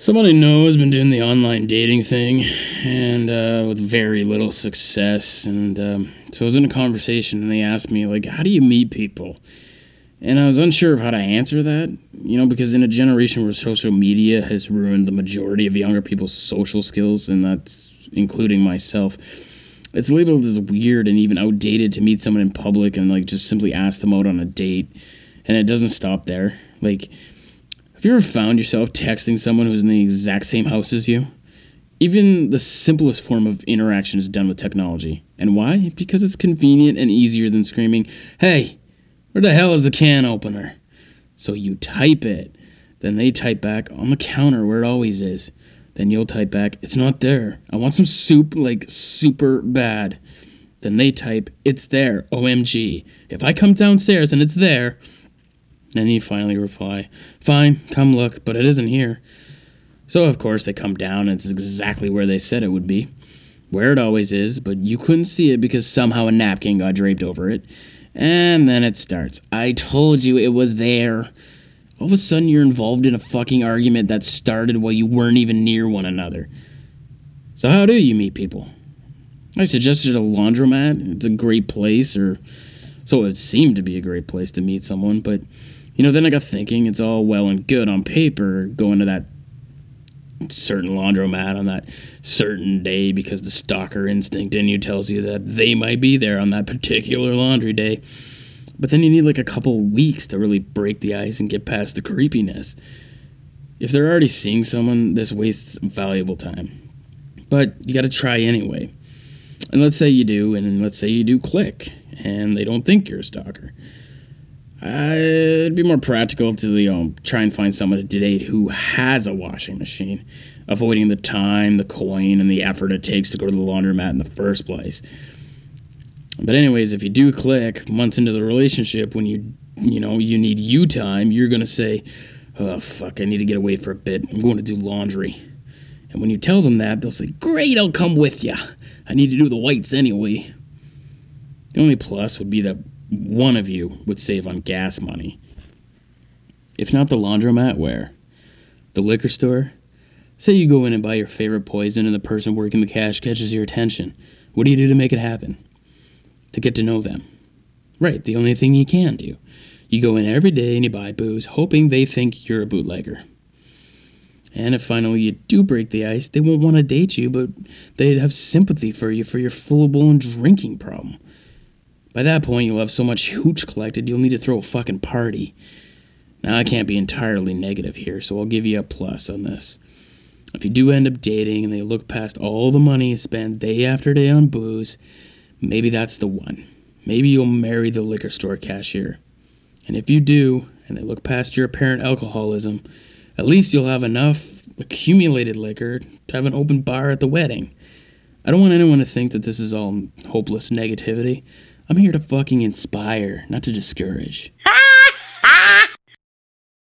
Someone I know has been doing the online dating thing, and uh, with very little success. And um, so I was in a conversation, and they asked me, like, how do you meet people? And I was unsure of how to answer that, you know, because in a generation where social media has ruined the majority of younger people's social skills, and that's including myself, it's labeled as weird and even outdated to meet someone in public and, like, just simply ask them out on a date. And it doesn't stop there. Like, have you ever found yourself texting someone who's in the exact same house as you? Even the simplest form of interaction is done with technology. And why? Because it's convenient and easier than screaming, Hey, where the hell is the can opener? So you type it. Then they type back on the counter where it always is. Then you'll type back, It's not there. I want some soup, like super bad. Then they type, It's there. OMG. If I come downstairs and it's there, then you finally reply, Fine, come look, but it isn't here. So, of course, they come down and it's exactly where they said it would be. Where it always is, but you couldn't see it because somehow a napkin got draped over it. And then it starts. I told you it was there. All of a sudden, you're involved in a fucking argument that started while you weren't even near one another. So, how do you meet people? I suggested a laundromat. It's a great place, or so it seemed to be a great place to meet someone, but you know, then I got thinking it's all well and good on paper going to that certain laundromat on that certain day because the stalker instinct in you tells you that they might be there on that particular laundry day. But then you need like a couple weeks to really break the ice and get past the creepiness. If they're already seeing someone, this wastes valuable time. But you got to try anyway. And let's say you do, and let's say you do click, and they don't think you're a stalker. Uh, it'd be more practical to you know try and find someone to date who has a washing machine, avoiding the time, the coin, and the effort it takes to go to the laundromat in the first place. But anyways, if you do click months into the relationship, when you you know you need you time, you're gonna say, "Oh fuck, I need to get away for a bit. I'm going to do laundry." And when you tell them that, they'll say, "Great, I'll come with you. I need to do the whites anyway." The only plus would be that one of you would save on gas money. If not the laundromat, where? The liquor store? Say you go in and buy your favorite poison and the person working the cash catches your attention. What do you do to make it happen? To get to know them. Right, the only thing you can do. You go in every day and you buy booze, hoping they think you're a bootlegger. And if finally you do break the ice, they won't want to date you, but they'd have sympathy for you for your full blown drinking problem. By that point, you'll have so much hooch collected, you'll need to throw a fucking party. Now, I can't be entirely negative here, so I'll give you a plus on this. If you do end up dating and they look past all the money you spend day after day on booze, maybe that's the one. Maybe you'll marry the liquor store cashier. And if you do, and they look past your apparent alcoholism, at least you'll have enough accumulated liquor to have an open bar at the wedding. I don't want anyone to think that this is all hopeless negativity. I'm here to fucking inspire, not to discourage.